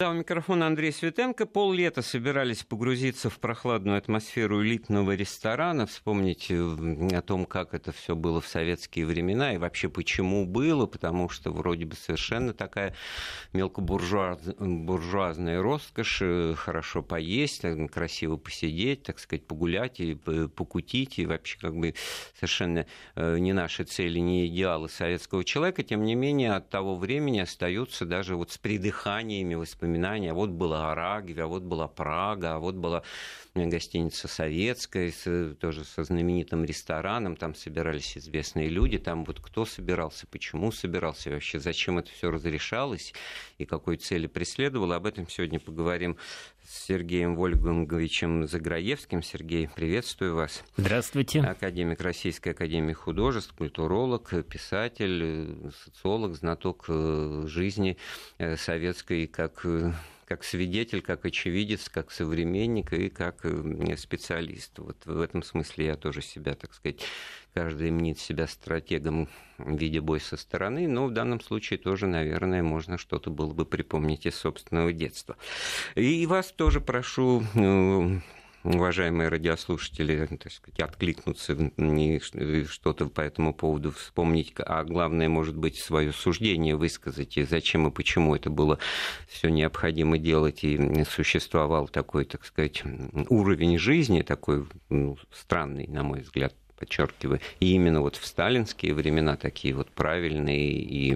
Да, у микрофона Андрей Светенко. Пол лета собирались погрузиться в прохладную атмосферу элитного ресторана, вспомнить о том, как это все было в советские времена и вообще почему было, потому что вроде бы совершенно такая мелкобуржуазная роскошь, э, хорошо поесть, э, красиво посидеть, так сказать, погулять и покутить, и вообще как бы совершенно э, не наши цели, не идеалы советского человека, тем не менее от того времени остаются даже вот с придыханиями воспоминания воспоминания. Вот была Арагвия, вот была Прага, а вот была гостиница советская, с, тоже со знаменитым рестораном, там собирались известные люди, там вот кто собирался, почему собирался, вообще зачем это все разрешалось и какой цели преследовало. Об этом сегодня поговорим с Сергеем Вольганговичем Заграевским. Сергей, приветствую вас. Здравствуйте. Академик Российской Академии Художеств, культуролог, писатель, социолог, знаток э, жизни э, советской как э, как свидетель, как очевидец, как современник и как специалист. Вот в этом смысле я тоже себя, так сказать, каждый мнит себя стратегом в виде боя со стороны, но в данном случае тоже, наверное, можно что-то было бы припомнить из собственного детства. И вас тоже прошу ну, уважаемые радиослушатели, так сказать, откликнуться и что-то по этому поводу вспомнить, а главное, может быть, свое суждение высказать, и зачем и почему это было все необходимо делать, и существовал такой, так сказать, уровень жизни, такой ну, странный, на мой взгляд, подчеркиваю, и именно вот в сталинские времена такие вот правильные и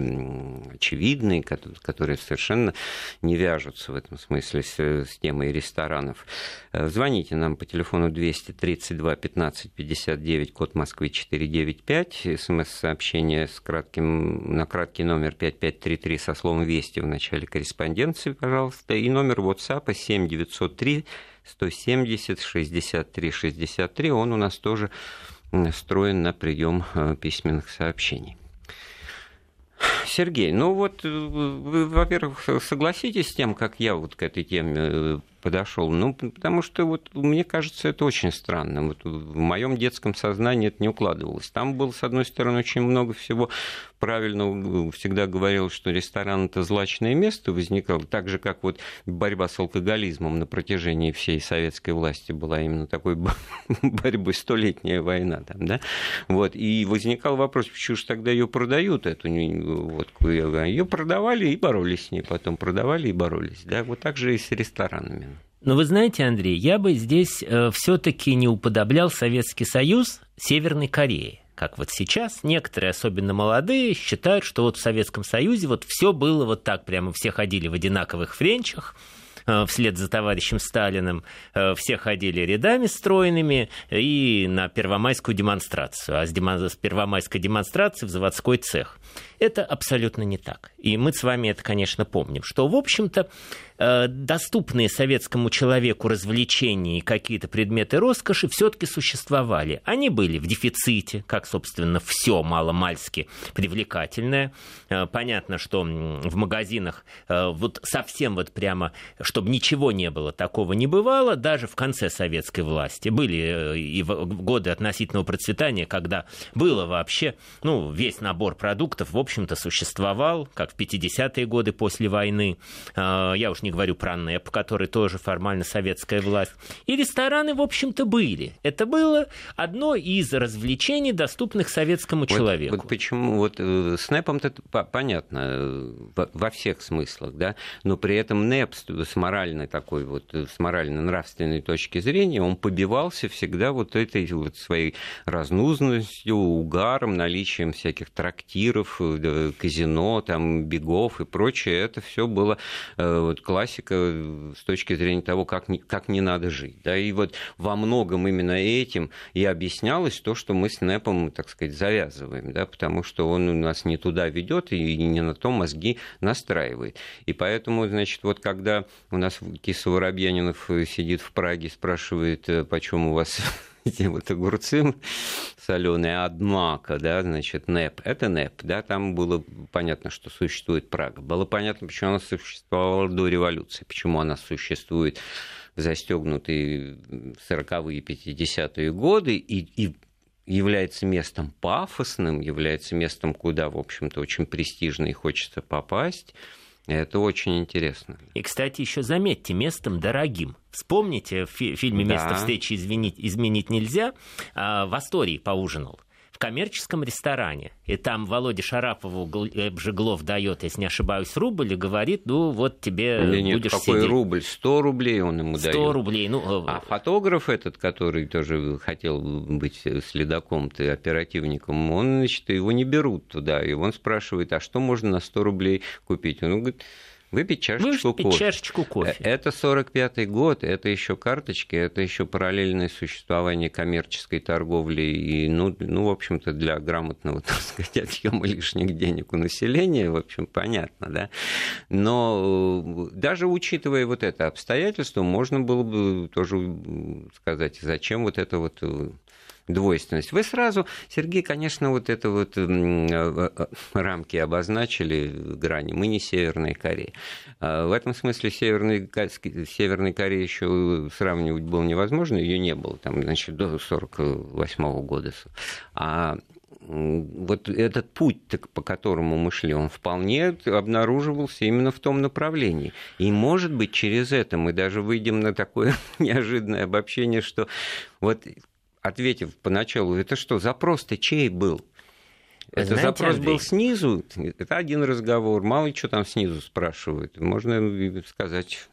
очевидные, которые совершенно не вяжутся в этом смысле с, с темой ресторанов. Э, звоните нам по телефону 232 15 59, код Москвы 495, смс-сообщение с кратким, на краткий номер 5533 со словом «Вести» в начале корреспонденции, пожалуйста, и номер WhatsApp 7903 170 63 63, он у нас тоже настроен на прием э, письменных сообщений. Сергей, ну вот вы, во-первых, согласитесь с тем, как я вот к этой теме э, подошел? Ну, потому что вот мне кажется, это очень странно. Вот в моем детском сознании это не укладывалось. Там было, с одной стороны, очень много всего правильно всегда говорил, что ресторан это злачное место возникало, так же, как вот борьба с алкоголизмом на протяжении всей советской власти была именно такой борьбой, столетняя война там, да, вот, и возникал вопрос, почему же тогда ее продают, эту водку, ее продавали и боролись с ней, потом продавали и боролись, да, вот так же и с ресторанами. Но вы знаете, Андрей, я бы здесь э, все-таки не уподоблял Советский Союз Северной Корее как вот сейчас, некоторые, особенно молодые, считают, что вот в Советском Союзе вот все было вот так, прямо все ходили в одинаковых френчах, э, вслед за товарищем Сталиным, э, все ходили рядами стройными и на первомайскую демонстрацию, а с первомайской демонстрации в заводской цех. Это абсолютно не так. И мы с вами это, конечно, помним, что, в общем-то, Э, доступные советскому человеку развлечения и какие-то предметы роскоши все-таки существовали. Они были в дефиците, как, собственно, все маломальски привлекательное. Э, понятно, что в магазинах э, вот совсем вот прямо, чтобы ничего не было, такого не бывало, даже в конце советской власти. Были и годы относительного процветания, когда было вообще, ну, весь набор продуктов, в общем-то, существовал, как в 50-е годы после войны. Я уж не говорю про НЭП, который тоже формально советская власть. И рестораны, в общем-то, были. Это было одно из развлечений, доступных советскому вот, человеку. Вот почему, вот э, с НЭПом-то понятно, э, во всех смыслах, да, но при этом НЭП с моральной такой вот, э, с морально-нравственной точки зрения, он побивался всегда вот этой вот своей разнузностью, угаром, наличием всяких трактиров, казино, там, бегов и прочее. Это все было вот, классика э, с точки зрения того, как не, как не надо жить. Да, и вот во многом именно этим и объяснялось то, что мы с НЭПом, так сказать, завязываем, да, потому что он у нас не туда ведет и не на то мозги настраивает. И поэтому, значит, вот когда у нас Киса Воробьянинов сидит в Праге, спрашивает, э, почему у вас эти вот огурцы соленые, однако, да, значит, НЭП, это НЭП, да, там было понятно, что существует Прага. Было понятно, почему она существовала до революции, почему она существует застегнутые 40-е, 50-е годы, и, и является местом пафосным, является местом, куда, в общем-то, очень престижно и хочется попасть Это очень интересно. И, кстати, еще заметьте, местом дорогим. Вспомните в фильме «Место да. встречи изменить, изменить нельзя» а, в Астории поужинал коммерческом ресторане. И там Володя Шарапову Жеглов дает, если не ошибаюсь, рубль и говорит, ну вот тебе Или нет, будешь какой сидеть. рубль? 100 рублей он ему 100 дает. 100 рублей. Ну, э, а фотограф этот, который тоже хотел быть следаком-то, оперативником, он, значит, его не берут туда. И он спрашивает, а что можно на 100 рублей купить? Он говорит, Выпить чашечку Выпить кофе. чашечку кофе. Это 45-й год, это еще карточки, это еще параллельное существование коммерческой торговли. И, ну, ну в общем-то, для грамотного, так сказать, отъема лишних денег у населения, в общем, понятно, да. Но э, даже учитывая вот это обстоятельство, можно было бы тоже сказать, зачем вот это вот э, двойственность. Вы сразу, Сергей, конечно, вот это вот э, э, рамки обозначили, грани. Мы не Северная Корея. А в этом смысле Северной, Северной Кореи еще сравнивать было невозможно, ее не было там, значит, до 1948 года. А вот этот путь, по которому мы шли, он вполне обнаруживался именно в том направлении. И, может быть, через это мы даже выйдем на такое неожиданное обобщение, что вот ответив поначалу, это что, запрос-то чей был? Это Знаете, запрос Андрей... был снизу, это один разговор, мало ли что там снизу спрашивают. Можно сказать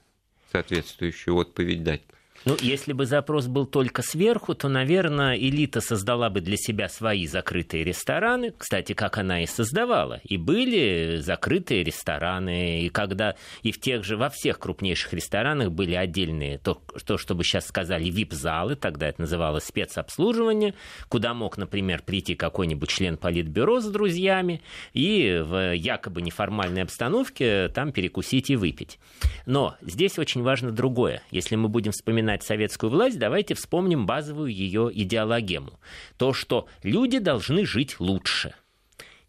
соответствующую отповедь дать. Ну, если бы запрос был только сверху, то, наверное, элита создала бы для себя свои закрытые рестораны. Кстати, как она и создавала. И были закрытые рестораны. И когда и в тех же, во всех крупнейших ресторанах были отдельные, то, то что бы сейчас сказали, вип-залы, тогда это называлось спецобслуживание, куда мог, например, прийти какой-нибудь член политбюро с друзьями и в якобы неформальной обстановке там перекусить и выпить. Но здесь очень важно другое. Если мы будем вспоминать вспоминать советскую власть, давайте вспомним базовую ее идеологему. То, что люди должны жить лучше.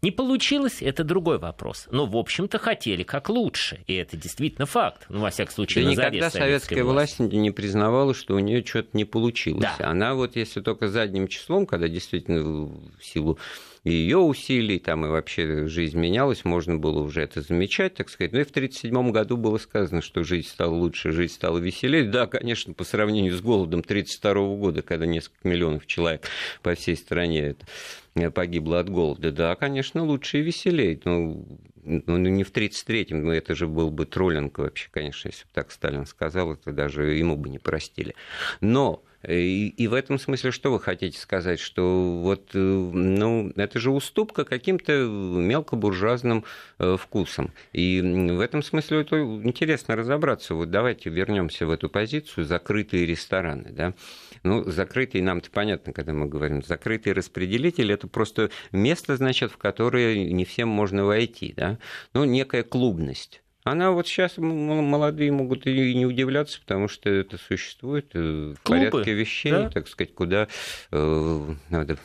Не получилось, это другой вопрос. Но, в общем-то, хотели как лучше. И это действительно факт. Ну, во всяком случае, да на никогда советская власть не признавала, что у нее что-то не получилось. Да. Она вот, если только задним числом, когда действительно в силу и ее усилий, там и вообще жизнь менялась, можно было уже это замечать, так сказать. Ну и в 1937 году было сказано, что жизнь стала лучше, жизнь стала веселее. Да, конечно, по сравнению с голодом 1932 года, когда несколько миллионов человек по всей стране это э, погибло от голода. Да, конечно, лучше и веселее. Ну, ну, не в 33-м, но это же был бы троллинг вообще, конечно, если бы так Сталин сказал, это даже ему бы не простили. Но и, и в этом смысле что вы хотите сказать? Что вот, э, ну, это же уступка каким-то мелкобуржуазным э, вкусам. И в этом смысле это интересно разобраться. Вот давайте вернемся в эту позицию закрытые рестораны, да. Ну, закрытые нам-то понятно, когда мы говорим. Закрытый распределитель – это просто место, значит, в которое не всем можно войти, да. Ну, некая клубность. Она вот сейчас молодые могут и не удивляться, потому что это существует э, в Клубы, порядке вещей, да? так сказать, куда э, надо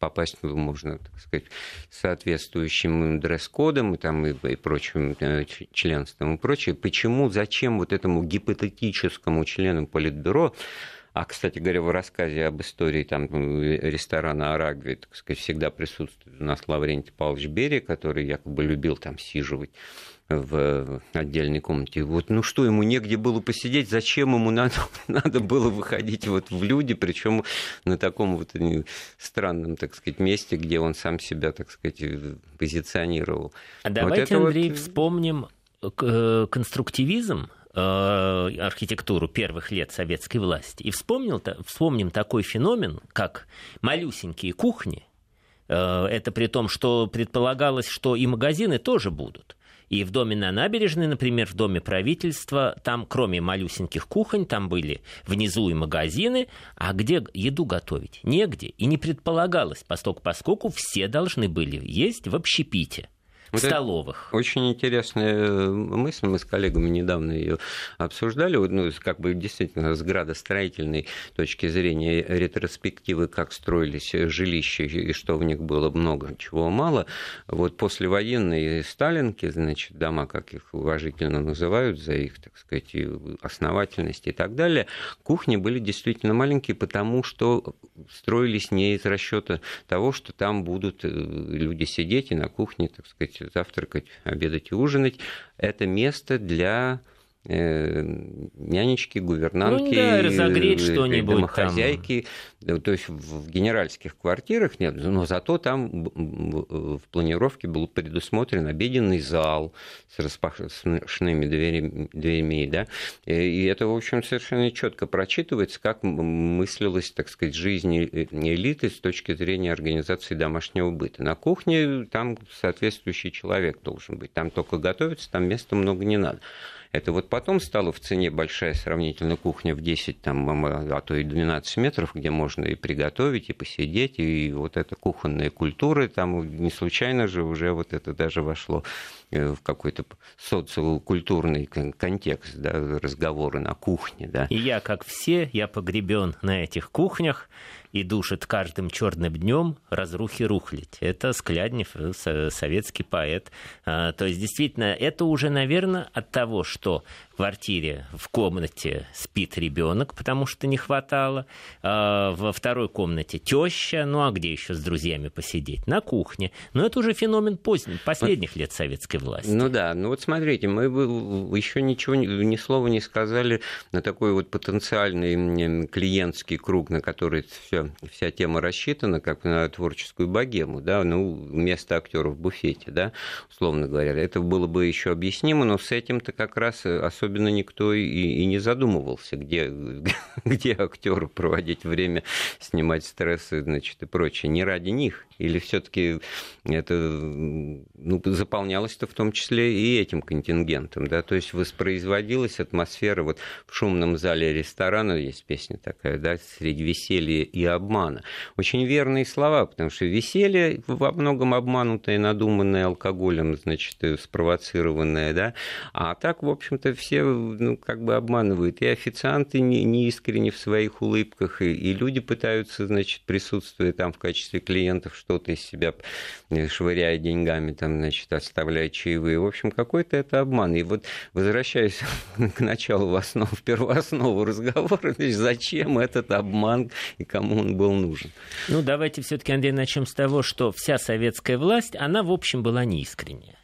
попасть можно, так сказать, соответствующим дресс-кодом и, там, и, и прочим э, членством и прочее. Почему, зачем вот этому гипотетическому члену Политбюро а, кстати говоря, в рассказе об истории там, ресторана Арагви, так сказать, всегда присутствует у нас Лаврентий Павлович Берия, который якобы любил там сиживать в отдельной комнате. Вот, ну что, ему негде было посидеть, зачем ему надо, надо было выходить вот в люди, причем на таком вот странном, так сказать, месте, где он сам себя, так сказать, позиционировал. А давайте, вот Андрей, вот... вспомним э, конструктивизм э, архитектуру первых лет советской власти и вспомнил, вспомним такой феномен, как малюсенькие кухни. Э, это при том, что предполагалось, что и магазины тоже будут. И в доме на набережной, например, в доме правительства, там кроме малюсеньких кухонь, там были внизу и магазины, а где еду готовить? Негде. И не предполагалось, поскольку, поскольку все должны были есть в общепите в столовых. Очень интересная э, мысль, мы с коллегами недавно ее обсуждали, ну, как бы действительно с градостроительной точки зрения ретроспективы, как строились жилища и что в них было много, чего мало. Вот послевоенные сталинки, значит, дома, как их уважительно называют, за их, так сказать, основательность и так далее, кухни были действительно маленькие, потому что строились не из расчета того, что там будут э, люди сидеть и на кухне, так сказать, завтракать, обедать и ужинать. Это место для нянечки, гувернантки, ну, да, разогреть э, что-нибудь домохозяйки. Там. То есть в генеральских квартирах нет, но зато там в планировке был предусмотрен обеденный зал с распашными дверями, дверями да? и это, в общем, совершенно четко прочитывается, как мыслилась, так сказать, жизнь элиты с точки зрения организации домашнего быта. На кухне там соответствующий человек должен быть, там только готовится, там места много не надо. Это вот потом стала в цене большая сравнительно кухня в 10, там, а то и 12 метров, где можно и приготовить, и посидеть, и вот эта кухонная культура, там не случайно же уже вот это даже вошло э, в какой-то социокультурный контекст, да, разговоры на кухне, да. И я, как все, я погребен на этих кухнях, и душит каждым черным днем разрухи рухлить. Это Скляднев, э, советский поэт. А, то есть, действительно, это уже, наверное, от того, что квартире, в комнате спит ребенок, потому что не хватало. А, во второй комнате теща. Ну а где еще с друзьями посидеть? На кухне. Но это уже феномен поздних, последних лет советской власти. Ну да, ну вот смотрите, мы еще ничего, ни слова не сказали на такой вот потенциальный клиентский круг, на который вся, вся тема рассчитана, как на творческую богему, да, ну, место актера в буфете, да, условно говоря. Это было бы еще объяснимо, но с этим-то как раз особенно особенно никто и, и не задумывался, где, где актеру проводить время, снимать стрессы, значит, и прочее. Не ради них. Или все-таки это ну, заполнялось-то в том числе и этим контингентом, да, то есть воспроизводилась атмосфера вот в шумном зале ресторана, есть песня такая, да, среди веселья и обмана. Очень верные слова, потому что веселье во многом обманутое, надуманное алкоголем, значит, спровоцированное, да, а так, в общем-то, все, ну, как бы обманывают, и официанты не, не искренне в своих улыбках, и, и люди пытаются, значит, присутствуя там в качестве клиентов, что-то из себя э, швыряя деньгами, там, значит, оставляя чаевые. В общем, какой-то это обман. И вот возвращаясь к началу в основу, в первооснову разговора, значит, зачем этот обман и кому он был нужен? Ну, давайте все-таки, Андрей, начнем с того, что вся советская власть, она, в общем, была неискренняя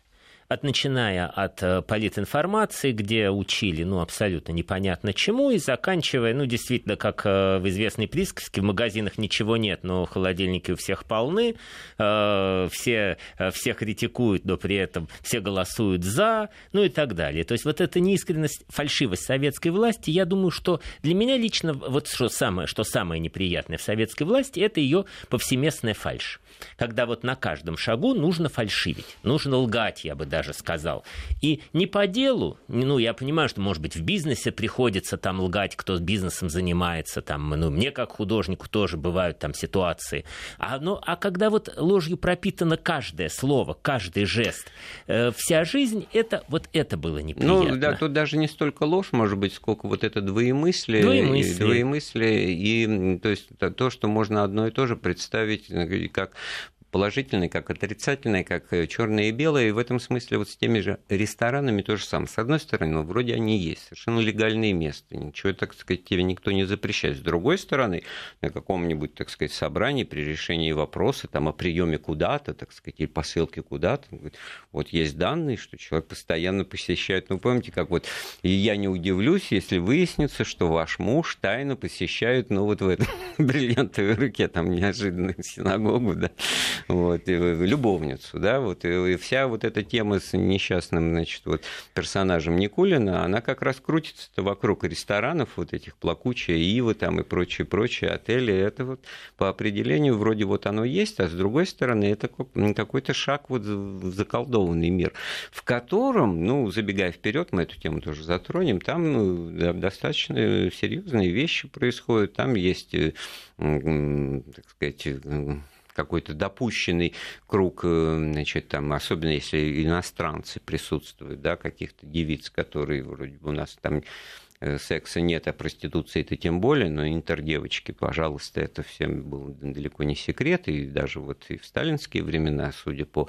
от, начиная от э, политинформации, где учили, ну, абсолютно непонятно чему, и заканчивая, ну, действительно, как э, в известной присказке, в магазинах ничего нет, но холодильники у всех полны, э, все, все критикуют, но при этом все голосуют за, ну и так далее. То есть вот эта неискренность, фальшивость советской власти, я думаю, что для меня лично вот что самое, что самое неприятное в советской власти, это ее повсеместная фальшь. Когда вот на каждом шагу нужно фальшивить, нужно лгать, я бы даже сказал. И не по делу, ну, я понимаю, что, может быть, в бизнесе приходится там лгать, кто бизнесом занимается, там, ну, мне как художнику тоже бывают там ситуации. А, ну, а когда вот ложью пропитано каждое слово, каждый жест, э, вся жизнь, это вот это было неприятно. Ну, да, тут даже не столько ложь, может быть, сколько вот это двоемыслие. Двоемыслие. И, двоемыслие, и то есть то, что можно одно и то же представить э, как положительные, как отрицательные, как э, черные и белые. И в этом смысле вот с теми же ресторанами то же самое. С одной стороны, ну, вроде они есть, совершенно легальные места, ничего, так сказать, тебе никто не запрещает. С другой стороны, на каком-нибудь, так сказать, собрании при решении вопроса там, о приеме куда-то, так сказать, или посылке куда-то, вот есть данные, что человек постоянно посещает, ну, помните, как вот, и я не удивлюсь, если выяснится, что ваш муж тайно посещает, ну, вот в этой бриллиантовой руке, там, неожиданно синагогу, да, вот, любовницу, да, вот, и вся вот эта тема с несчастным, значит, вот персонажем Никулина, она как раз крутится вокруг ресторанов, вот этих плакучая Ива там и прочие, прочие отели, это вот по определению вроде вот оно есть, а с другой стороны это какой-то шаг вот в заколдованный мир, в котором, ну, забегая вперед, мы эту тему тоже затронем, там ну, достаточно серьезные вещи происходят, там есть, э, так сказать, какой-то допущенный круг, э, значит, там, особенно если иностранцы присутствуют, да, каких-то девиц, которые вроде бы у нас там секса нет, а проституции-то тем более, но интердевочки, пожалуйста, это всем был далеко не секрет, и даже вот и в сталинские времена, судя по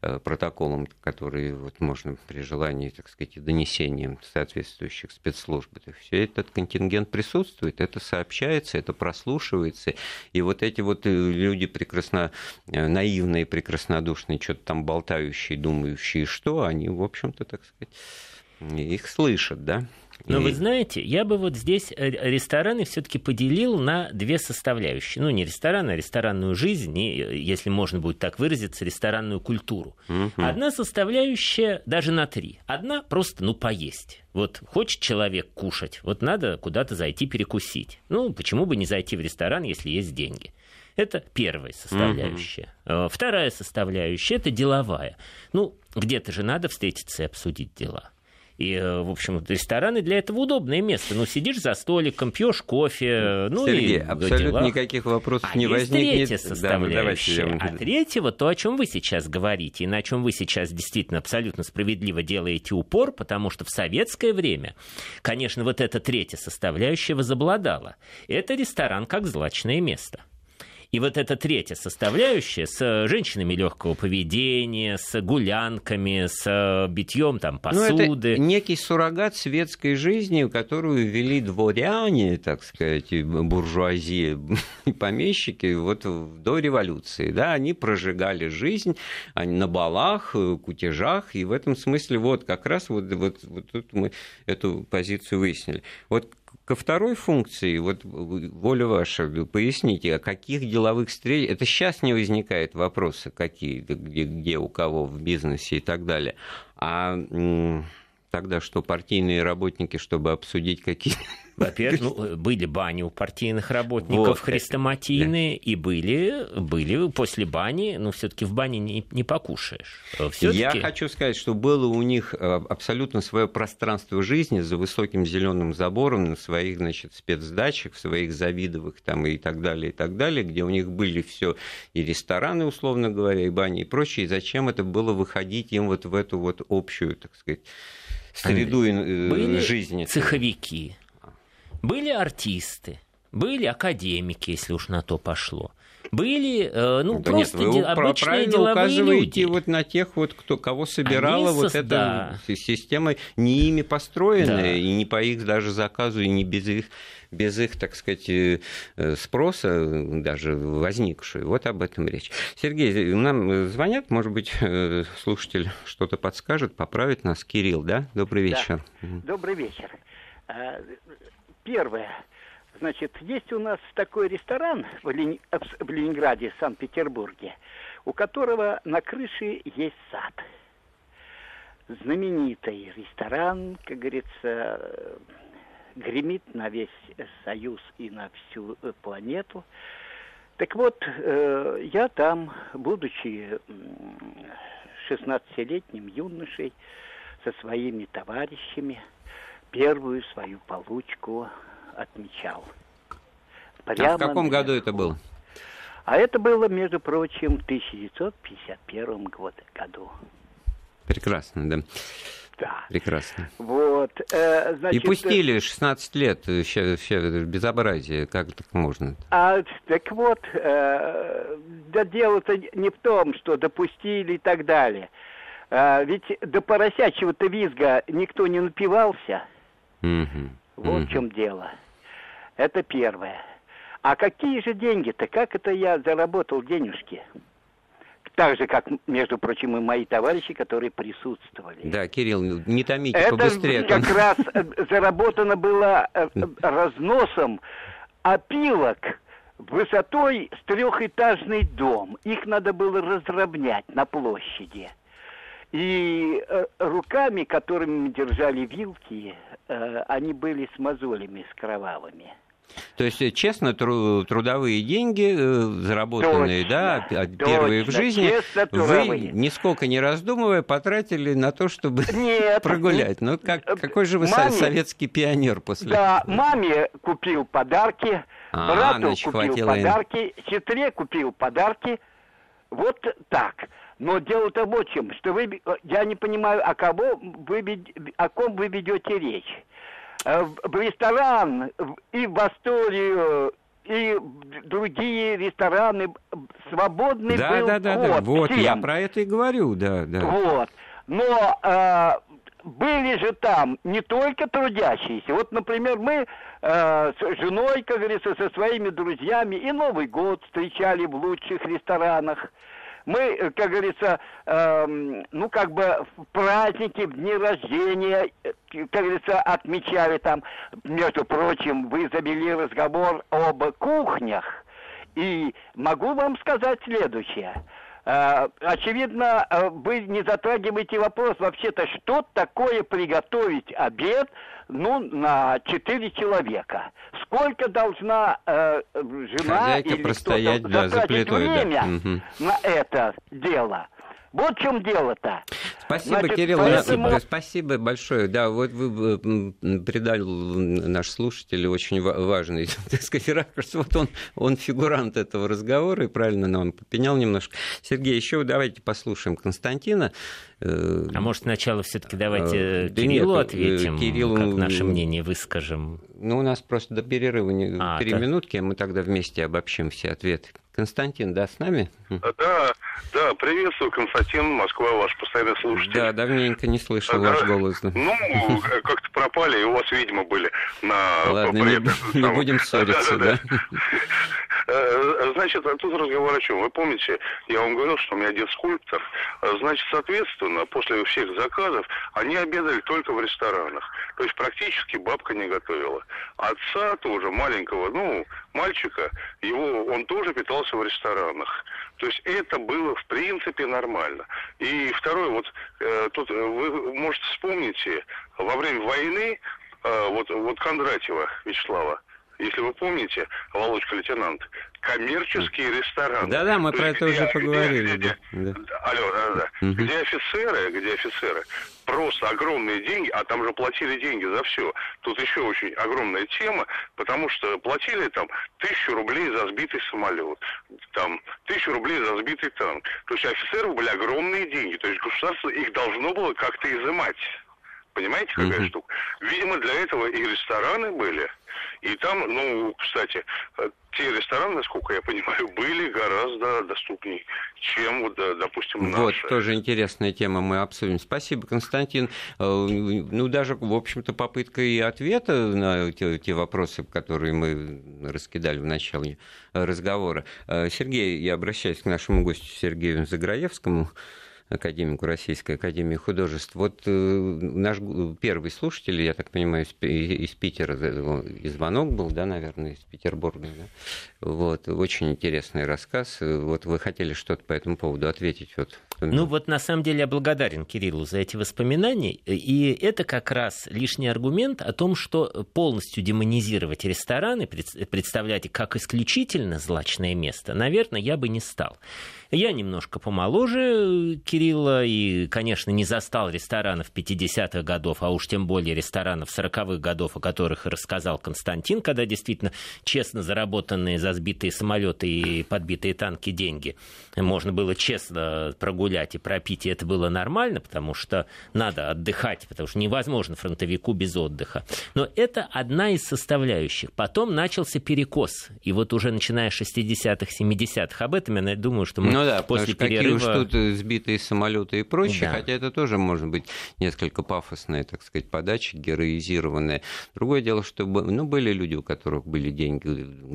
э, протоколам, которые вот можно при желании, так сказать, и донесениям соответствующих спецслужб, все этот контингент присутствует, это сообщается, это прослушивается, и вот эти вот э, люди прекрасно наивные, прекраснодушные, что-то там болтающие, думающие, что они, в общем-то, так сказать, их слышат, да? Но и... вы знаете, я бы вот здесь э, рестораны все-таки поделил на две составляющие. Ну, не рестораны, а ресторанную жизнь, и, если можно будет так выразиться, ресторанную культуру. Угу. Одна составляющая даже на три. Одна просто, ну, поесть. Вот хочет человек кушать, вот надо куда-то зайти перекусить. Ну, почему бы не зайти в ресторан, если есть деньги? Это первая составляющая. Угу. Вторая составляющая это деловая. Ну, где-то же надо встретиться и обсудить дела. И, э, в общем, рестораны для этого удобное место. Ну, сидишь за столиком, пьешь кофе, ну Сергей, и абсолютно никаких вопросов а не возникнет. третья составляющая. Да, а третьего, то, о чем вы сейчас говорите, и на чем вы сейчас действительно абсолютно справедливо делаете упор, потому что в советское время, конечно, вот эта третья составляющая возобладала. Это ресторан как злачное место. И вот эта третья составляющая с э, женщинами легкого поведения, с гулянками, с э, битьем там посуды. Ну, это некий суррогат светской жизни, которую вели дворяне, так сказать, буржуазия и помещики вот до революции. Да, они прожигали жизнь они на балах, э, кутежах, и в этом смысле вот как раз вот, вот, вот тут мы эту позицию выяснили. Вот Ко второй функции, вот воля ваша, поясните, о каких деловых встречах, это сейчас не возникает вопросы, какие, где, где у кого в бизнесе и так далее, а тогда что, партийные работники, чтобы обсудить какие во-первых, ну, были бани у партийных работников вот, хрестоматийные, да. и были, были после бани, ну, все-таки в бане не, не покушаешь. Всё-таки... Я хочу сказать, что было у них э, абсолютно свое пространство жизни за высоким зеленым забором на своих, значит, спецдачах, в своих завидовых там и так далее, и так далее, где у них были все и рестораны, условно говоря, и бани, и прочее. И зачем это было выходить им вот в эту вот общую, так сказать, среду э, были жизни? цеховики, были артисты, были академики, если уж на то пошло. Были, э, ну, да просто нет, вы обычные деловые указываете люди. вот на тех, вот, кто, кого собирала Они вот эта да. система, не ими построенная, да. и не по их даже заказу, и не без их без их, так сказать, э, спроса даже возникшую. Вот об этом речь. Сергей, нам звонят, может быть, э, слушатель что-то подскажет, поправит нас. Кирилл, да? Добрый вечер. Да. Добрый вечер. Первое. Значит, есть у нас такой ресторан в, Лени... в Ленинграде, Санкт-Петербурге, у которого на крыше есть сад. Знаменитый ресторан, как говорится, гремит на весь Союз и на всю планету. Так вот, э, я там, будучи 16-летним юношей, со своими товарищами – первую свою получку отмечал. Прямо а в каком наверху. году это было? А это было, между прочим, в 1951 году. Прекрасно, да. Да. Прекрасно. Вот, э, значит, И пустили 16 лет, все, все безобразие, как так можно? А, так вот, э, да дело-то не в том, что допустили и так далее. А, ведь до поросячьего-то визга никто не напивался. Угу. Вот угу. в чем дело. Это первое. А какие же деньги-то? Как это я заработал денежки? Так же, как, между прочим, и мои товарищи, которые присутствовали. Да, Кирилл, не томите, это побыстрее. Это как раз э, заработано было э, разносом опилок высотой с трехэтажный дом. Их надо было разровнять на площади. И э, руками, которыми держали вилки, э, они были с мозолями, с кровавыми. То есть э, честно тру- трудовые деньги, заработанные, точно, да, первые точно, в жизни, вы нисколько не раздумывая потратили на то, чтобы Нет, прогулять. Ну как какой же вы маме, советский пионер после? Да, маме купил подарки, а, брату значит, купил подарки, сестре купил подарки. Вот так. Но дело-то вот чем, что вы, я не понимаю, о, кого вы, о ком вы ведете речь. в ресторан и в Асторию и другие рестораны свободный да, был да, да, да, вот всем. я про это и говорю, да, да. Вот. Но э, были же там не только трудящиеся. Вот, например, мы э, с женой, как говорится, со своими друзьями и Новый год встречали в лучших ресторанах. Мы, э, как говорится, э, ну, как бы в праздники, в дни рождения, э, как говорится, отмечали там, между прочим, вы завели разговор об кухнях. И могу вам сказать следующее – очевидно, э, вы не затрагиваете вопрос вообще-то, что такое приготовить обед ну, на четыре человека. Сколько должна э, жена Хозяйка или простоять, кто-то да, за затратить плитой, время да. На это дело? Вот в чем дело-то. Спасибо, Значит, Кирилл. поэтому... Спасибо большое. Да, вот вы придали наш слушатель очень важный, так сказать, ракурс. Вот он, он фигурант этого разговора и правильно нам попенял немножко. Сергей, еще давайте послушаем Константина. Э, а может, сначала все-таки давайте да Кириллу нет, э, ответим, Кириллу... как наше мнение выскажем. Ну, у нас просто до перерыва а, три да. минутки, а мы тогда вместе обобщим все ответы. Константин, да, с нами? Да, да, приветствую, Константин, Москва, ваш постоянный слушатель. Да, давненько не слышал да, ваш голос. Ну, как-то пропали, и у вас, видимо, были на... Ладно, не, не будем ссориться, да? Э, значит, тут разговор о чем? Вы помните, я вам говорил, что у меня дед скульптор. Значит, соответственно, после всех заказов они обедали только в ресторанах. То есть практически бабка не готовила. Отца тоже маленького, ну, мальчика, его, он тоже питался в ресторанах. То есть это было в принципе нормально. И второе, вот э, тут вы можете вспомнить, во время войны э, вот, вот Кондратьева Вячеслава, если вы помните, Володька лейтенант, коммерческие рестораны. Да-да, мы про это уже поговорили. Где, да, да. Алло, да-да. Угу. Где офицеры, где офицеры, просто огромные деньги, а там же платили деньги за все. Тут еще очень огромная тема, потому что платили там тысячу рублей за сбитый самолет, там тысячу рублей за сбитый танк. То есть офицеров были огромные деньги, то есть государство их должно было как-то изымать. Понимаете, какая угу. штука? Видимо, для этого и рестораны были. И там, ну, кстати, э, те рестораны, насколько я понимаю, были гораздо доступнее, чем, вот, допустим, наши. Вот, тоже интересная тема, мы обсудим. Спасибо, Константин. Э, ну, даже, в общем-то, попытка и ответа на те, те вопросы, которые мы раскидали в начале разговора. Э, Сергей, я обращаюсь к нашему гостю Сергею Заграевскому академику Российской Академии Художеств. Вот э, наш первый слушатель, я так понимаю, из, Питера, и звонок был, да, наверное, из Петербурга. Да? Вот, очень интересный рассказ. Вот вы хотели что-то по этому поводу ответить? Вот. Ну вот на самом деле я благодарен Кириллу за эти воспоминания. И это как раз лишний аргумент о том, что полностью демонизировать рестораны, представлять как исключительно злачное место, наверное, я бы не стал. Я немножко помоложе Кирилла и, конечно, не застал ресторанов 50-х годов, а уж тем более ресторанов 40-х годов, о которых рассказал Константин, когда действительно честно заработанные за сбитые самолеты и подбитые танки деньги можно было честно прогулять и пропить, и это было нормально, потому что надо отдыхать, потому что невозможно фронтовику без отдыха. Но это одна из составляющих. Потом начался перекос. И вот уже начиная с 60-х, 70-х, об этом я думаю, что мы ну да, после перерыва... Какие уж тут сбитые самолеты и прочее, да. хотя это тоже может быть несколько пафосная, так сказать, подача, героизированная. Другое дело, что ну, были люди, у которых были деньги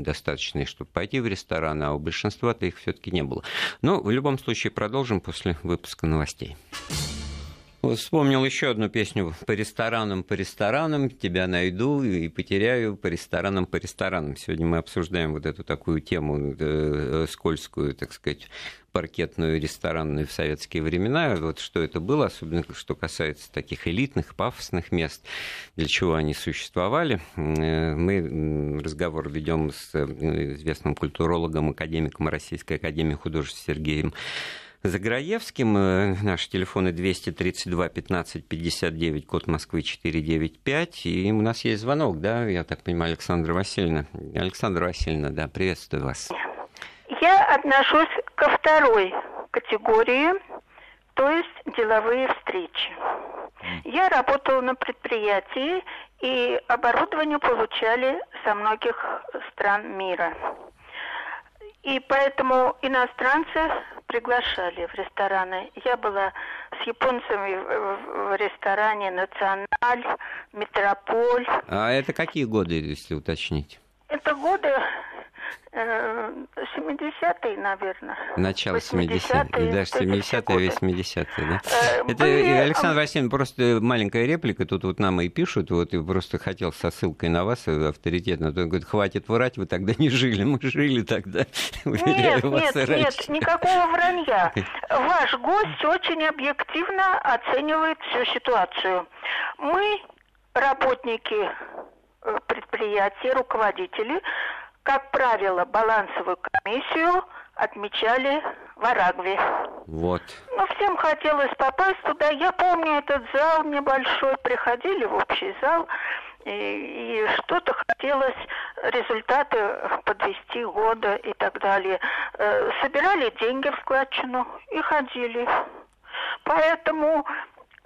достаточные, чтобы пойти в ресторан, а у большинства-то их все-таки не было. Но в любом случае продолжим после выпуска новостей. Вспомнил еще одну песню «По ресторанам, по ресторанам, тебя найду и потеряю по ресторанам, по ресторанам». Сегодня мы обсуждаем вот эту такую тему э, скользкую, так сказать, паркетную, ресторанную в советские времена. Вот что это было, особенно что касается таких элитных, пафосных мест, для чего они существовали. Э, мы разговор ведем с э, известным культурологом, академиком Российской академии художеств Сергеем Заграевским. Э, наши телефоны 232 15 59, код Москвы 495. И у нас есть звонок, да, я так понимаю, Александра Васильевна. Александра Васильевна, да, приветствую вас. Я отношусь ко второй категории, то есть деловые встречи. Я работала на предприятии, И оборудование получали со многих стран мира. И поэтому иностранцы приглашали в рестораны. Я была с японцами в, ресторане «Националь», «Метрополь». А это какие годы, если уточнить? Это годы 70-е, э, наверное. Начало 70-е, даже 70-е, 80-е, да? Э, Это, были... Александр Васильевич, просто маленькая реплика, тут вот нам и пишут, вот и просто хотел со ссылкой на вас э, авторитетно, то говорит, хватит врать, вы тогда не жили, мы жили тогда, Нет, нет, нет, никакого вранья. Ваш гость очень объективно оценивает всю ситуацию. Мы, работники предприятия, руководители, как правило, балансовую комиссию отмечали в Арагве. Вот. Ну, всем хотелось попасть туда. Я помню этот зал небольшой. Приходили в общий зал, и, и что-то хотелось, результаты подвести года и так далее. Э, собирали деньги в складчину и ходили. Поэтому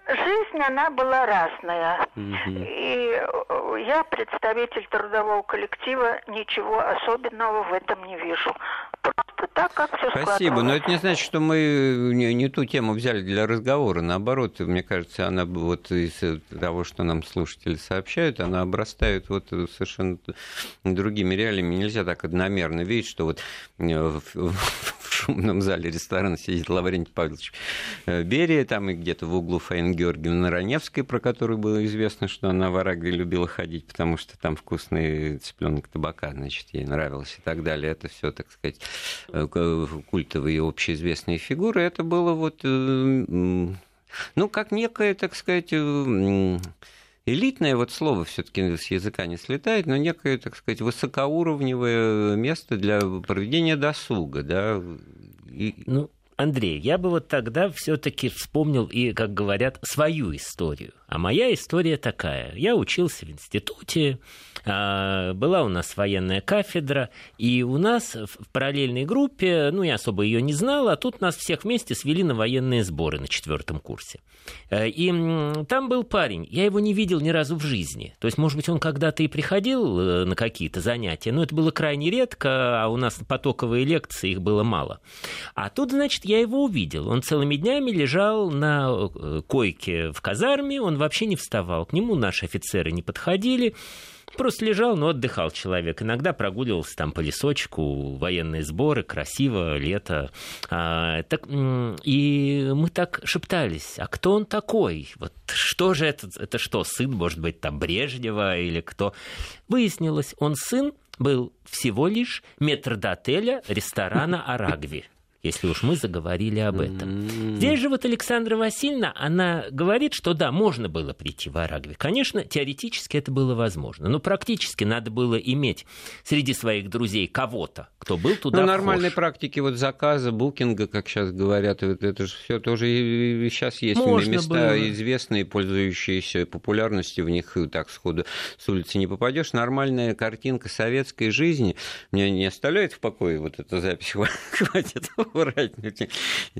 жизнь, она была разная. Угу. И э, я, представитель трудового коллектива, ничего особенного в этом не вижу. Просто так, как все Спасибо, но это не значит, что мы не, не ту тему взяли для разговора. Наоборот, мне кажется, она вот из того, что нам слушатели сообщают, она обрастает вот совершенно другими реалиями. Нельзя так одномерно видеть, что вот э, в, шумном зале ресторана сидит Лаврентий Павлович э, Берия, там и где-то в углу Фаин Георгиевна Раневская, про которую было известно, что она в Арагве любила ходить, потому что там вкусный цыпленок табака, значит, ей нравилось и так далее. Это все, так сказать, э, культовые общеизвестные фигуры. Это было вот, э, ну, как некое, так сказать, элитное вот слово все-таки с языка не слетает, но некое, так сказать, высокоуровневое место для проведения досуга, да. И... Ну, Андрей, я бы вот тогда все-таки вспомнил и, как говорят, свою историю. А моя история такая. Я учился в институте, а, была у нас военная кафедра, и у нас в параллельной группе, ну, я особо ее не знал, а тут нас всех вместе свели на военные сборы на четвертом курсе. Э, и там был парень, я его не видел ни разу в жизни. То есть, может быть, он когда-то и приходил э, на какие-то занятия, но это было крайне редко, а у нас потоковые лекции, их было мало. А тут, значит, я его увидел. Он целыми днями лежал на э, койке в казарме, он вообще не вставал. К нему наши офицеры не подходили. Просто лежал, но отдыхал человек. Иногда прогуливался там по лесочку, военные сборы, красиво, лето. А, так, и мы так шептались, а кто он такой? Вот что же это? Это что, сын, может быть, там Брежнева или кто? Выяснилось, он сын был всего лишь метрдотеля ресторана «Арагви» если уж мы заговорили об этом. Mm-hmm. Здесь же вот Александра Васильевна, она говорит, что да, можно было прийти в Арагве. Конечно, теоретически это было возможно, но практически надо было иметь среди своих друзей кого-то, кто был туда Ну, нормальной практики вот заказа, букинга, как сейчас говорят, вот это же все тоже и сейчас есть можно места было. известные, пользующиеся популярностью, в них так сходу с улицы не попадешь. Нормальная картинка советской жизни меня не оставляет в покое вот эта запись, хватит врать.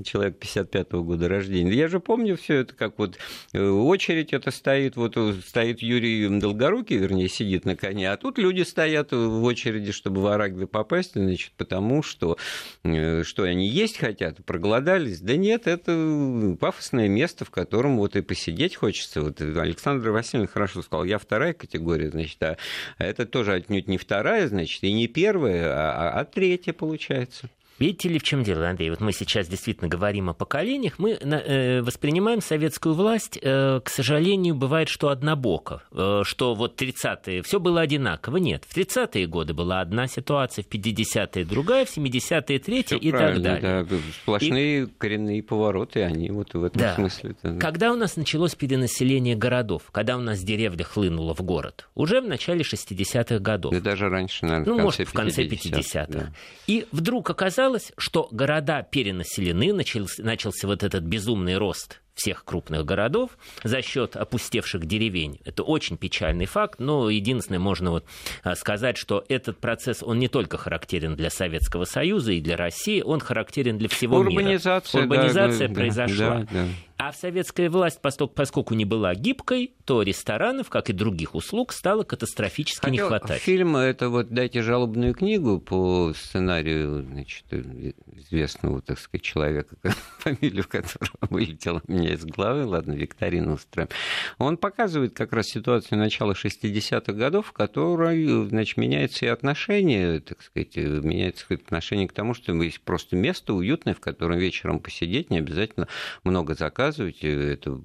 Человек 55-го года рождения. Я же помню все это, как вот э, очередь это стоит, вот э, стоит Юрий Долгорукий, вернее, сидит на коне, а тут люди стоят в очереди, чтобы в Арагве попасть, значит, потому что, э, что они есть хотят, проголодались. Да нет, это пафосное место, в котором вот и посидеть хочется. Вот Александр Васильевна хорошо сказал, я вторая категория, значит, а это тоже отнюдь не вторая, значит, и не первая, а, а, а третья получается. Видите ли, в чем дело, Андрей? Вот мы сейчас действительно говорим о поколениях. Мы э, воспринимаем советскую власть, э, к сожалению, бывает, что однобоко. Э, что вот 30-е все было одинаково. Нет, в 30-е годы была одна ситуация, в 50-е другая, в 70-е третья и так далее. Да. Сплошные и... коренные повороты, они вот в этом да. смысле. Да. Когда у нас началось перенаселение городов, когда у нас деревня хлынула в город? Уже в начале 60-х годов. Да даже раньше, наверное, ну, в конце может, в конце 50-х. 50-х. Да. И вдруг оказалось, оказалось, что города перенаселены, начался, начался вот этот безумный рост всех крупных городов за счет опустевших деревень. Это очень печальный факт, но единственное, можно вот а, сказать, что этот процесс, он не только характерен для Советского Союза и для России, он характерен для всего Урбанизация, мира. Урбанизация да, произошла. Да, да. А советская власть, поскольку не была гибкой, то ресторанов, как и других услуг, стало катастрофически Хотел, не хватать. Фильм это вот «Дайте жалобную книгу» по сценарию значит, известного, так сказать, человека, фамилию которого вылетела у меня из головы, ладно, викторину устроим. Он показывает как раз ситуацию начала 60-х годов, в которой значит, меняется и отношение, так сказать, меняется отношение к тому, что есть просто место уютное, в котором вечером посидеть, не обязательно много заказывать, это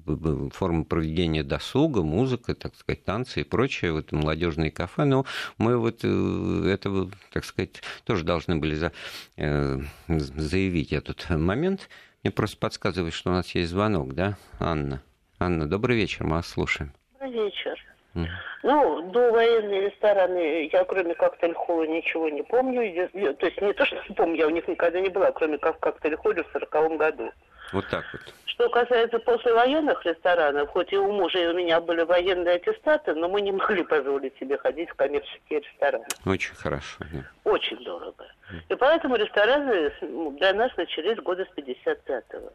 форма проведения досуга, музыка, так сказать, танцы и прочее, вот молодежные кафе, но мы вот э, это, так сказать, тоже должны были за, э, заявить этот момент. Мне просто подсказывает, что у нас есть звонок, да, Анна? Анна, добрый вечер, мы вас слушаем. Добрый вечер. Mm. Ну, до военные рестораны я кроме коктейль холла ничего не помню. То есть не то, что не помню, я у них никогда не была, кроме как в коктейль холле в сороковом году. Вот так вот. Что касается послевоенных ресторанов, хоть и у мужа и у меня были военные аттестаты, но мы не могли позволить себе ходить в коммерческие рестораны. Очень хорошо. Да. Очень дорого. И поэтому рестораны ну, для нас начались года с 55-го.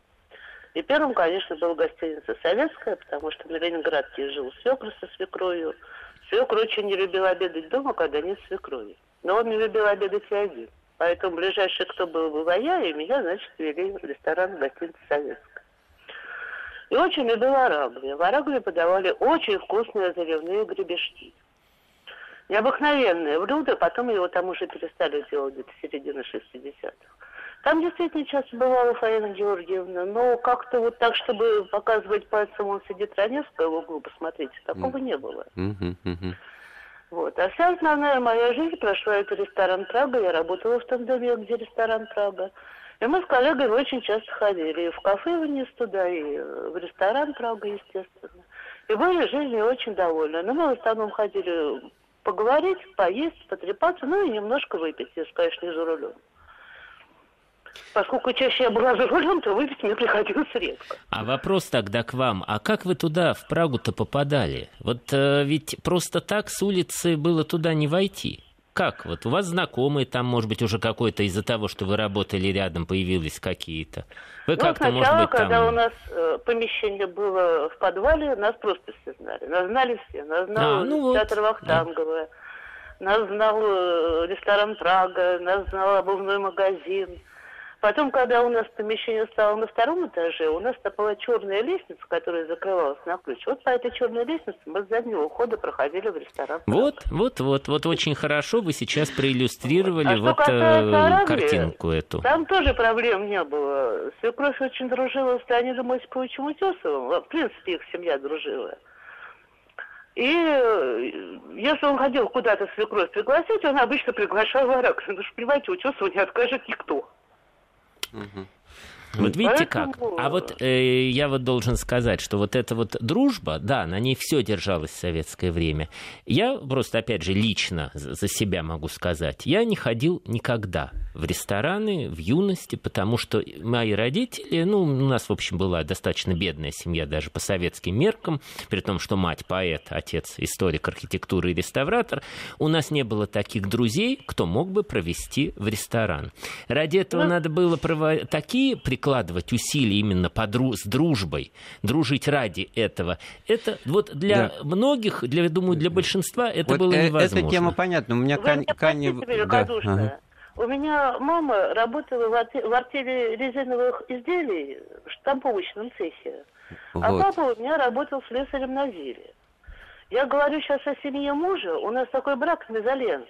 И первым, конечно, была гостиница «Советская», потому что на Ленинградке жил свекр со свекровью. Свекр очень не любил обедать дома, когда нет свекрови. Но он не любил обедать и один. Поэтому ближайший, кто был бы воя, и меня, значит, вели в ресторан гостиницы «Советская». И очень любил арагви. В арагви подавали очень вкусные заливные гребешки. Необыкновенное блюдо, потом его там уже перестали делать где-то середины 60-х. Там действительно часто бывала Фаина Георгиевна, но как-то вот так, чтобы показывать пальцем, он сидит Раневская в углу, посмотрите, такого mm. не было. Mm-hmm, mm-hmm. Вот. А вся основная моя жизнь прошла это ресторан Прага. Я работала в том доме, где ресторан Прага. И мы с коллегой очень часто ходили и в кафе вниз туда, и в ресторан Прага, естественно. И были жизнью очень довольны. Но мы в основном ходили поговорить, поесть, потрепаться, ну и немножко выпить, если, конечно, не за рулем. Поскольку чаще я была за рулем, то выпить мне приходилось редко. А вопрос тогда к вам. А как вы туда, в Прагу-то попадали? Вот э, ведь просто так с улицы было туда не войти. Как? Вот у вас знакомые там, может быть, уже какой-то из-за того, что вы работали рядом, появились какие-то. Вы ну, как-то, сначала, может быть, там... когда у нас э, помещение было в подвале, нас просто все знали. Нас знали все. Нас знал а, ну театр вот. Вахтангова, да. нас знал э, ресторан Прага, нас знал обувной магазин. Потом, когда у нас помещение стало на втором этаже, у нас там была черная лестница, которая закрывалась на ключ. Вот по этой черной лестнице мы с заднего хода проходили в ресторан. Вот, вот, вот, вот очень хорошо вы сейчас проиллюстрировали вот, а вот э, картинку эту. Там тоже проблем не было. Свекровь очень дружила с Леонидом Осиповичем Утесовым. В принципе, их семья дружила. И э, если он хотел куда-то свекровь пригласить, он обычно приглашал в Арак. Потому что, понимаете, Утесову не откажет никто. Угу. Вот видите как? А вот э, я вот должен сказать, что вот эта вот дружба, да, на ней все держалось в советское время. Я просто, опять же, лично за себя могу сказать, я не ходил никогда в рестораны в юности, потому что мои родители, ну, у нас, в общем, была достаточно бедная семья даже по советским меркам, при том, что мать поэт, отец историк архитектуры и реставратор, у нас не было таких друзей, кто мог бы провести в ресторан. Ради этого ну... надо было прово... такие прикладывать усилия именно по дру... с дружбой, дружить ради этого. Это вот для да. многих, для, думаю, для большинства это вот было э, невозможно. Эта тема понятна. У меня Кань... Кань... Да. Ага. У меня мама работала в, арте... в артели резиновых изделий в штамповочном цехе. А вот. А папа у меня работал слесарем на Зире. Я говорю сейчас о семье мужа. У нас такой брак мезальянс.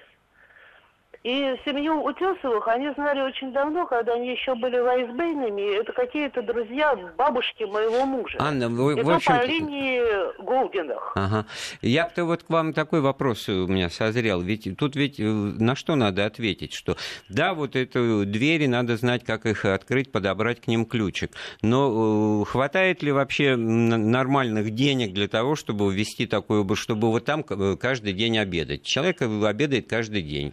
И семью Утесовых они знали очень давно, когда они еще были вайсбейнами. Это какие-то друзья бабушки моего мужа. Анна, вы, Это в общем... по линии Голдинах. Ага. Я-то вот к вам такой вопрос у меня созрел. Ведь тут ведь э, на что надо ответить? Что да, вот эту двери надо знать, как их открыть, подобрать к ним ключик. Но э, хватает ли вообще нормальных денег для того, чтобы ввести такое, чтобы вот там э, каждый день обедать? Человек обедает каждый день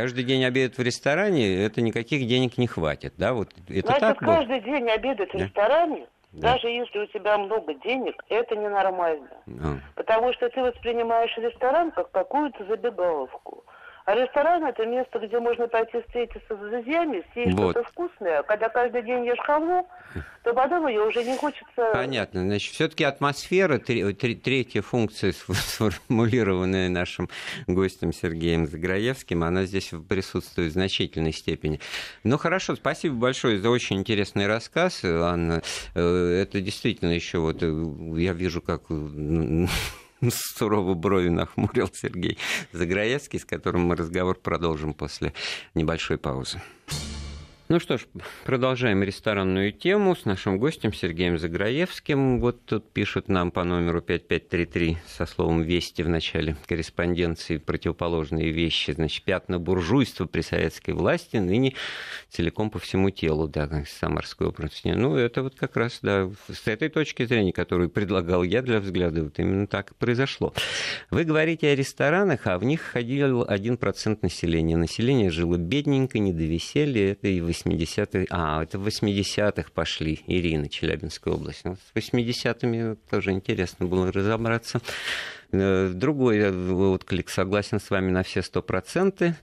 каждый день обедать в ресторане, это никаких денег не хватит, да? Вот это Значит, так каждый день обедать да? в ресторане, да. даже если у тебя много денег, это ненормально. А. Потому что ты воспринимаешь ресторан как какую-то забегаловку. А ресторан это место, где можно пойти встретиться с друзьями, съесть вот. что-то вкусное. Когда каждый день ешь халву, то потом ее уже не хочется... Понятно. Значит, все-таки атмосфера, три, три, третья функция, сформулированная нашим гостем Сергеем Заграевским, она здесь присутствует в значительной степени. Ну хорошо, спасибо большое за очень интересный рассказ, Анна. Э, это действительно еще вот э, я вижу, как сурово брови нахмурил Сергей Заграевский, с которым мы разговор продолжим после небольшой паузы. Ну что ж, продолжаем ресторанную тему с нашим гостем Сергеем Заграевским. Вот тут пишут нам по номеру 5533 со словом «вести» в начале корреспонденции противоположные вещи. Значит, пятна буржуйства при советской власти ныне целиком по всему телу, да, как Самарской области. Ну, это вот как раз, да, с этой точки зрения, которую предлагал я для взгляда, вот именно так и произошло. Вы говорите о ресторанах, а в них ходил 1% населения. Население жило бедненько, не до веселья, это и 80-х, а, это в 80-х пошли, Ирина, Челябинская область. Ну, с 80-ми тоже интересно было разобраться. Э, другой отклик, согласен с вами на все сто проценты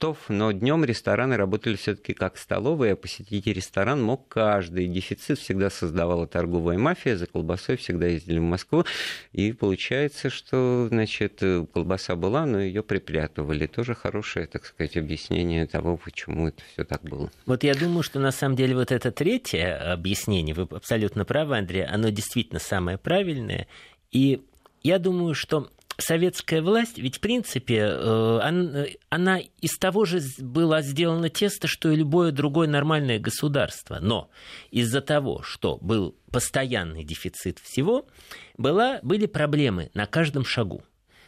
готов, но днем рестораны работали все-таки как столовые, а посетить ресторан мог каждый. Дефицит всегда создавала торговая мафия, за колбасой всегда ездили в Москву, и получается, что, значит, колбаса была, но ее припрятывали. Тоже хорошее, так сказать, объяснение того, почему это все так было. Вот я думаю, что на самом деле вот это третье объяснение, вы абсолютно правы, Андрей, оно действительно самое правильное. И я думаю, что советская власть, ведь в принципе э, она из того же было сделано тесто, что и любое другое нормальное государство. Но из-за того, что был постоянный дефицит всего, была, были проблемы на каждом шагу.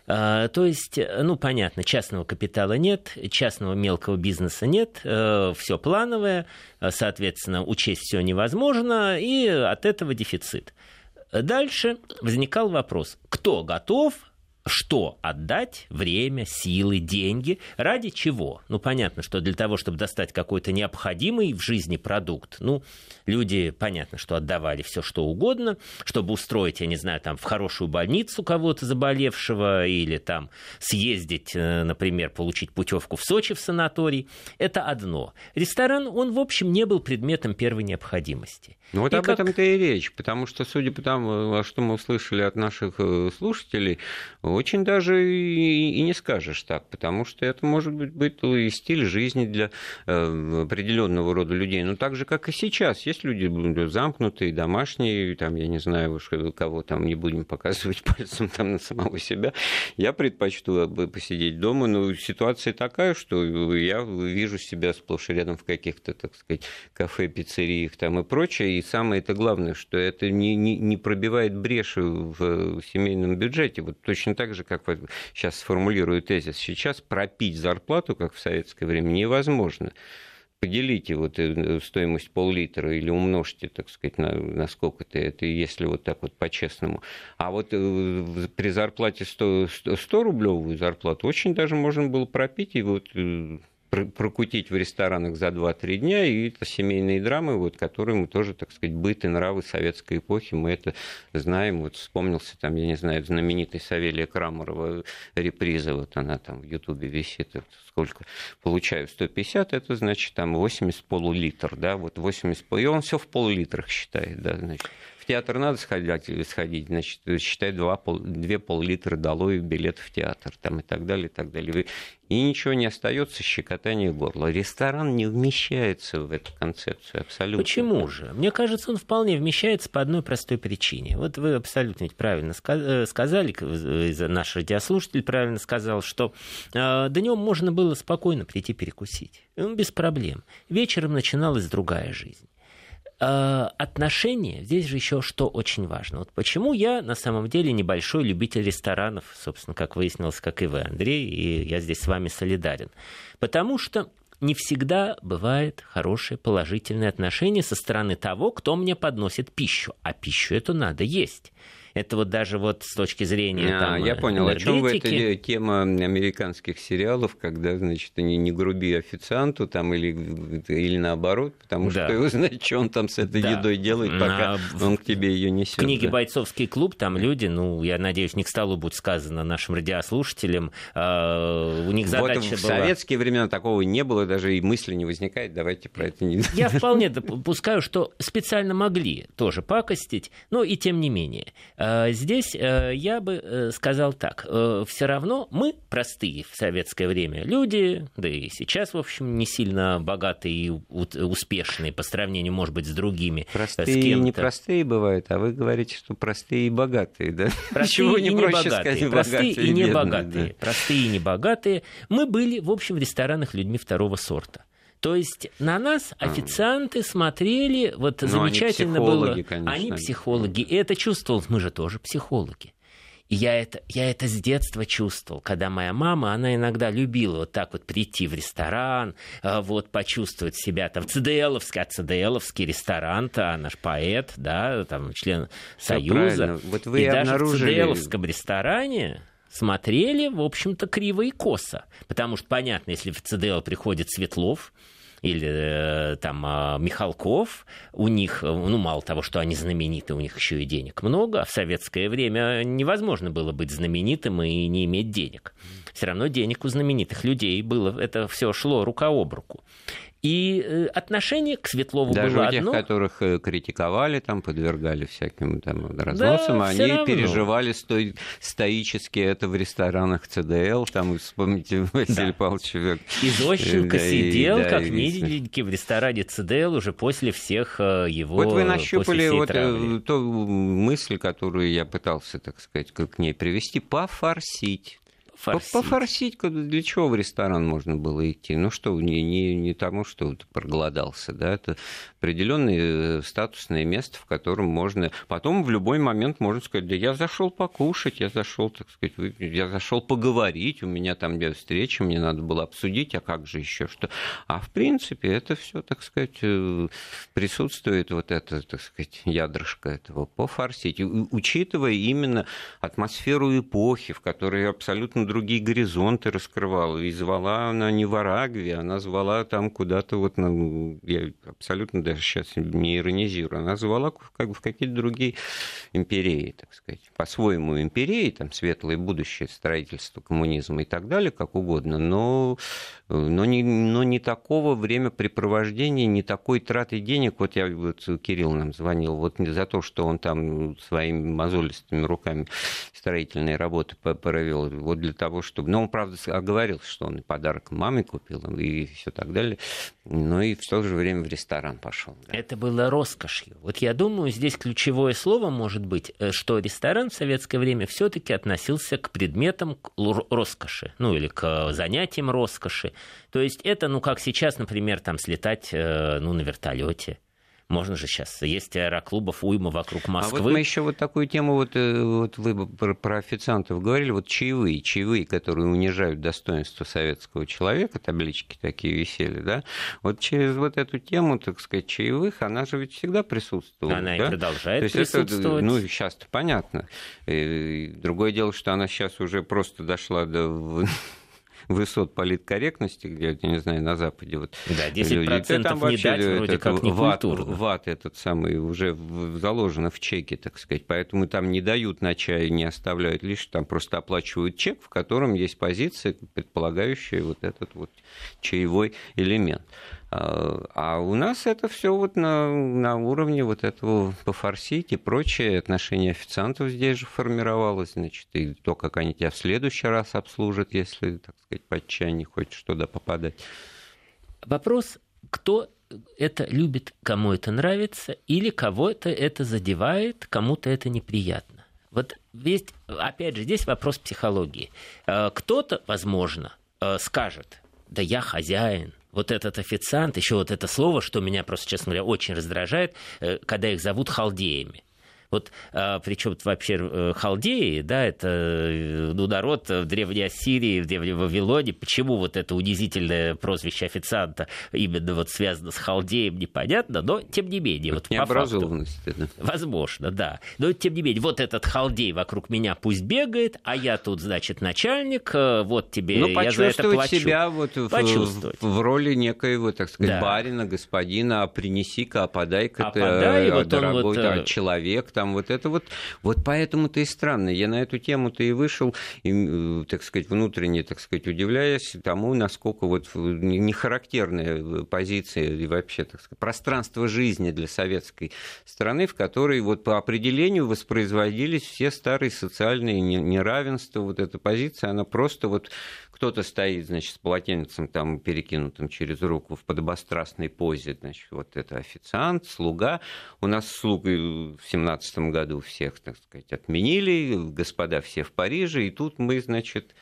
А, то есть, ну, понятно, частного капитала нет, частного мелкого бизнеса нет, э, все плановое, соответственно, учесть все невозможно, и от этого дефицит. Дальше возникал вопрос, кто готов что отдать? Время, силы, деньги. Ради чего? Ну, понятно, что для того, чтобы достать какой-то необходимый в жизни продукт, ну, люди, понятно, что отдавали все что угодно, чтобы устроить, я не знаю, там, в хорошую больницу кого-то заболевшего или там съездить, э, например, получить путевку в Сочи в санаторий. Это одно. Ресторан, он, в общем, не был предметом первой необходимости. Ну, вот и об как... этом-то и речь, потому что, судя по тому, что мы услышали от наших э, слушателей, очень даже и, и не скажешь так, потому что это может быть, быть и стиль жизни для э, определенного рода людей. Но так же, как и сейчас. Есть люди замкнутые, домашние, там, я не знаю, кого там не будем показывать пальцем там на самого себя. Я предпочту посидеть дома, но ситуация такая, что я вижу себя сплошь и рядом в каких-то, так сказать, кафе, пиццериях там и прочее. И самое это главное, что это не, не, не пробивает бреши в семейном бюджете. Вот точно так же, как сейчас сформулирую тезис, сейчас пропить зарплату, как в советское время, невозможно поделите вот э, стоимость пол-литра или умножьте, так сказать, на, на сколько-то это, если вот так вот по-честному. А вот э, при зарплате 100, 100 рублевую зарплату очень даже можно было пропить, и вот э, прокутить в ресторанах за 2-3 дня, и это семейные драмы, вот, которые мы тоже, так сказать, быт и нравы советской эпохи, мы это знаем. Вот вспомнился там, я не знаю, знаменитый Савелия Крамарова реприза, вот она там в Ютубе висит, сколько получаю, 150, это значит там 80 полулитр, да, вот 80, и он все в пол-литрах считает, да, значит в театр надо сходить, сходить значит, считай, два, пол, две пол-литра долой билет в театр, там, и так далее, и так далее. И ничего не остается, щекотание горла. Ресторан не вмещается в эту концепцию абсолютно. Почему же? Мне кажется, он вполне вмещается по одной простой причине. Вот вы абсолютно правильно э, сказали, наш радиослушатель правильно сказал, что э, днем можно было спокойно прийти перекусить. Без проблем. Вечером начиналась другая жизнь. Э, отношения, здесь же еще что очень важно. Вот почему я на самом деле небольшой любитель ресторанов, собственно, как выяснилось, как и вы, Андрей, и я здесь с вами солидарен. Потому что не всегда бывает хорошее положительное отношение со стороны того, кто мне подносит пищу. А пищу эту надо есть. Это вот даже вот с точки зрения а, там, Я понял, о чем вы, это тема американских сериалов, когда, значит, они не груби официанту там или, или наоборот, потому да. что его знает, что он там с этой да. едой делает, пока а, он к тебе ее несет. В книге да. «Бойцовский клуб» там люди, ну, я надеюсь, не к столу будет сказано нашим радиослушателям, э, у них задача вот в была... советские времена такого не было, даже и мысли не возникает, давайте про это не... Я вполне допускаю, что специально могли тоже пакостить, но и тем не менее. Э, здесь э, я бы э, сказал так. Все равно мы, простые в советское время люди, да и сейчас, в общем, не сильно богатые и успешные по сравнению, может быть, с другими. Простые и непростые бывают, а вы говорите, что простые и богатые, да? Простые Ничего не и проще сказать, простые и небогатые. Да. Простые и небогатые. Мы были, в общем, в ресторанах людьми второго сорта. То есть на нас официанты смотрели, вот Но ну, замечательно они было. Конечно. Они психологи. И это чувствовал, мы же тоже психологи. И я это, я это с детства чувствовал, когда моя мама, она иногда любила вот так вот прийти в ресторан, а, вот почувствовать себя там, ЦДЛовский, а ЦДЛовский ресторан-то, она же поэт, да, там член Всё Союза. Правильно. Вот вы и обнаружили... даже в ЦДЛовском ресторане смотрели, в общем-то, криво и косо. Потому что, понятно, если в ЦДЛ приходит Светлов, или э, там а, Михалков, у них, ну, мало того, что они знамениты, у них еще и денег много, а в советское время невозможно было быть знаменитым и не иметь денег. Все равно денег у знаменитых людей было, это все шло рука об руку. И э, отношение к Светлову Даже было у тех, одно. которых э, критиковали, там, подвергали всяким там, разносам, да, они равно. переживали сто... стоически это в ресторанах ЦДЛ. Там, вспомните, Василий да. Павлович И Зощенко да, сидел, и, как да, миленький, в ресторане ЦДЛ уже после всех э, его Вот вы нащупали вот травли. ту мысль, которую я пытался, так сказать, к ней привести, пофорсить форсить. Пофорсить, для чего в ресторан можно было идти? Ну что, не, не, не тому, что ты проголодался, да, это определенное э, статусное место, в котором можно... Потом в любой момент можно сказать, да я зашел покушать, я зашел, так сказать, я зашел поговорить, у меня там где встреча, мне надо было обсудить, а как же еще что? А в принципе это все, так сказать, э, присутствует вот это, так сказать, ядрышко этого пофорсить, учитывая именно атмосферу эпохи, в которой абсолютно другие горизонты раскрывала. И звала она не в Арагве, она звала там куда-то вот, ну, я абсолютно даже сейчас не иронизирую, она звала как бы в какие-то другие империи, так сказать. По-своему империи, там светлое будущее, строительство коммунизма и так далее, как угодно, но, но, не, но не такого времяпрепровождения, не такой траты денег. Вот я вот Кирилл нам звонил, вот за то, что он там своими мозолистыми руками строительные работы провел, вот для того, чтобы... Ну, он, правда, оговорился, что он подарок маме купил и все так далее, но и в то же время в ресторан пошел. Да. Это было роскошью. Вот я думаю, здесь ключевое слово может быть, э, что ресторан в советское время все-таки относился к предметам роскоши, ну или к занятиям роскоши. То есть это, ну как сейчас, например, там слетать э, ну, на вертолете можно же сейчас. Есть аэроклубов уйма вокруг Москвы. А вот мы еще вот такую тему, вот, э, вот вы про, про официантов говорили, вот чаевые, чаевые, которые унижают достоинство советского человека, таблички такие висели, да? Вот через вот эту тему, так сказать, чаевых, она же ведь всегда присутствовала. Она да? и продолжает То есть присутствовать. Это, ну, сейчас-то понятно. И другое дело, что она сейчас уже просто дошла до высот политкорректности, где, я не знаю, на Западе вот да, 10% люди, там вообще не дать, вроде как не ват, ват этот самый уже заложено в чеке, так сказать, поэтому там не дают на чай, не оставляют лишь, там просто оплачивают чек, в котором есть позиция, предполагающая вот этот вот чаевой элемент. А, а у нас это все вот на, на уровне вот этого пофорсить и прочее. Отношение официантов здесь же формировалось, значит, и то, как они тебя в следующий раз обслужат, если, так сказать, по не хочешь туда попадать. Вопрос, кто это любит, кому это нравится, или кого-то это задевает, кому-то это неприятно. Вот есть, опять же, здесь вопрос психологии. А, кто-то, возможно, а, скажет, да я хозяин, вот этот официант, еще вот это слово, что меня просто, честно говоря, очень раздражает, э, когда их зовут халдеями. Вот а, причем вообще э, халдеи, да, это э, ну, народ в Древней Ассирии, в Древней Вавилоне. Почему вот это унизительное прозвище официанта именно вот связано с халдеем, непонятно, но тем не менее. Вот, необразованность. это. Возможно, да. Но тем не менее, вот этот халдей вокруг меня пусть бегает, а я тут, значит, начальник, э, вот тебе ну, я за это плачу. себя вот в, в, в роли некоего, так сказать, да. барина, господина, а принеси-ка, а подай-ка, а подай, вот дорогой вот, да, человек, там вот это вот, вот поэтому-то и странно. Я на эту тему-то и вышел, и, э, так сказать, внутренне, так сказать, удивляясь тому, насколько вот нехарактерная позиция и вообще, так сказать, пространство жизни для советской страны, в которой вот по определению воспроизводились все старые социальные неравенства, вот эта позиция, она просто вот кто-то стоит, значит, с полотенцем там перекинутым через руку в подобострастной позе, значит, вот это официант, слуга. У нас слуг в семнадцатом году всех, так сказать, отменили, господа все в Париже, и тут мы, значит,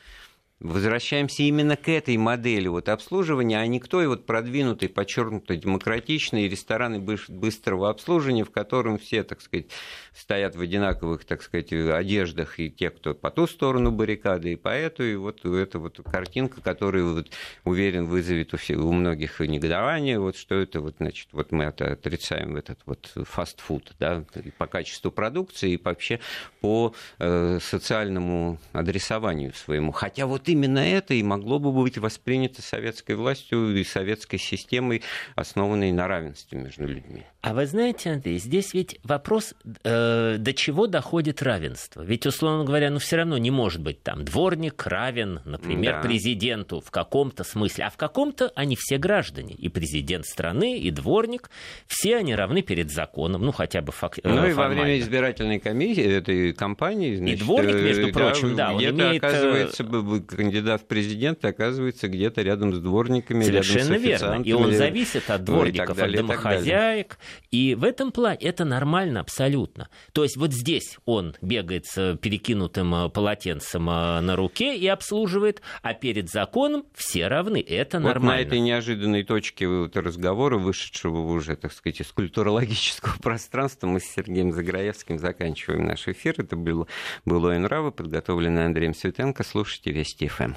возвращаемся именно к этой модели вот обслуживания, а не к той вот продвинутой, подчеркнутой демократичной рестораны быстрого обслуживания, в котором все, так сказать, стоят в одинаковых, так сказать, одеждах, и те, кто по ту сторону баррикады, и по эту, и вот эта вот картинка, которая, вот, уверен, вызовет у, всех, у многих негодование, вот что это, вот, значит, вот мы это отрицаем, этот вот фастфуд, да, по качеству продукции и вообще по э, социальному адресованию своему. Хотя вот именно это и могло бы быть воспринято советской властью и советской системой, основанной на равенстве между людьми. А вы знаете, Андрей, здесь ведь вопрос, э, до чего доходит равенство. Ведь, условно говоря, ну все равно не может быть там дворник равен, например, да. президенту в каком-то смысле, а в каком-то они все граждане. И президент страны, и дворник, все они равны перед законом, ну хотя бы фак- Ну и во время избирательной комиссии, этой кампании... Значит, и дворник, между э, прочим, да, да он имеет... Э, оказывается, кандидат в президенты оказывается где-то рядом с дворниками, Совершенно рядом с верно. И он зависит от дворников, ну, далее, от домохозяек. И в этом плане это нормально абсолютно. То есть вот здесь он бегает с перекинутым э, полотенцем э, на руке и обслуживает, а перед законом все равны. Это вот нормально. на этой неожиданной точке разговора, вышедшего уже, так сказать, из культурологического пространства, мы с Сергеем Заграевским заканчиваем наш эфир. Это было «Было и нравы», подготовленное Андреем Светенко. Слушайте Вести ФМ.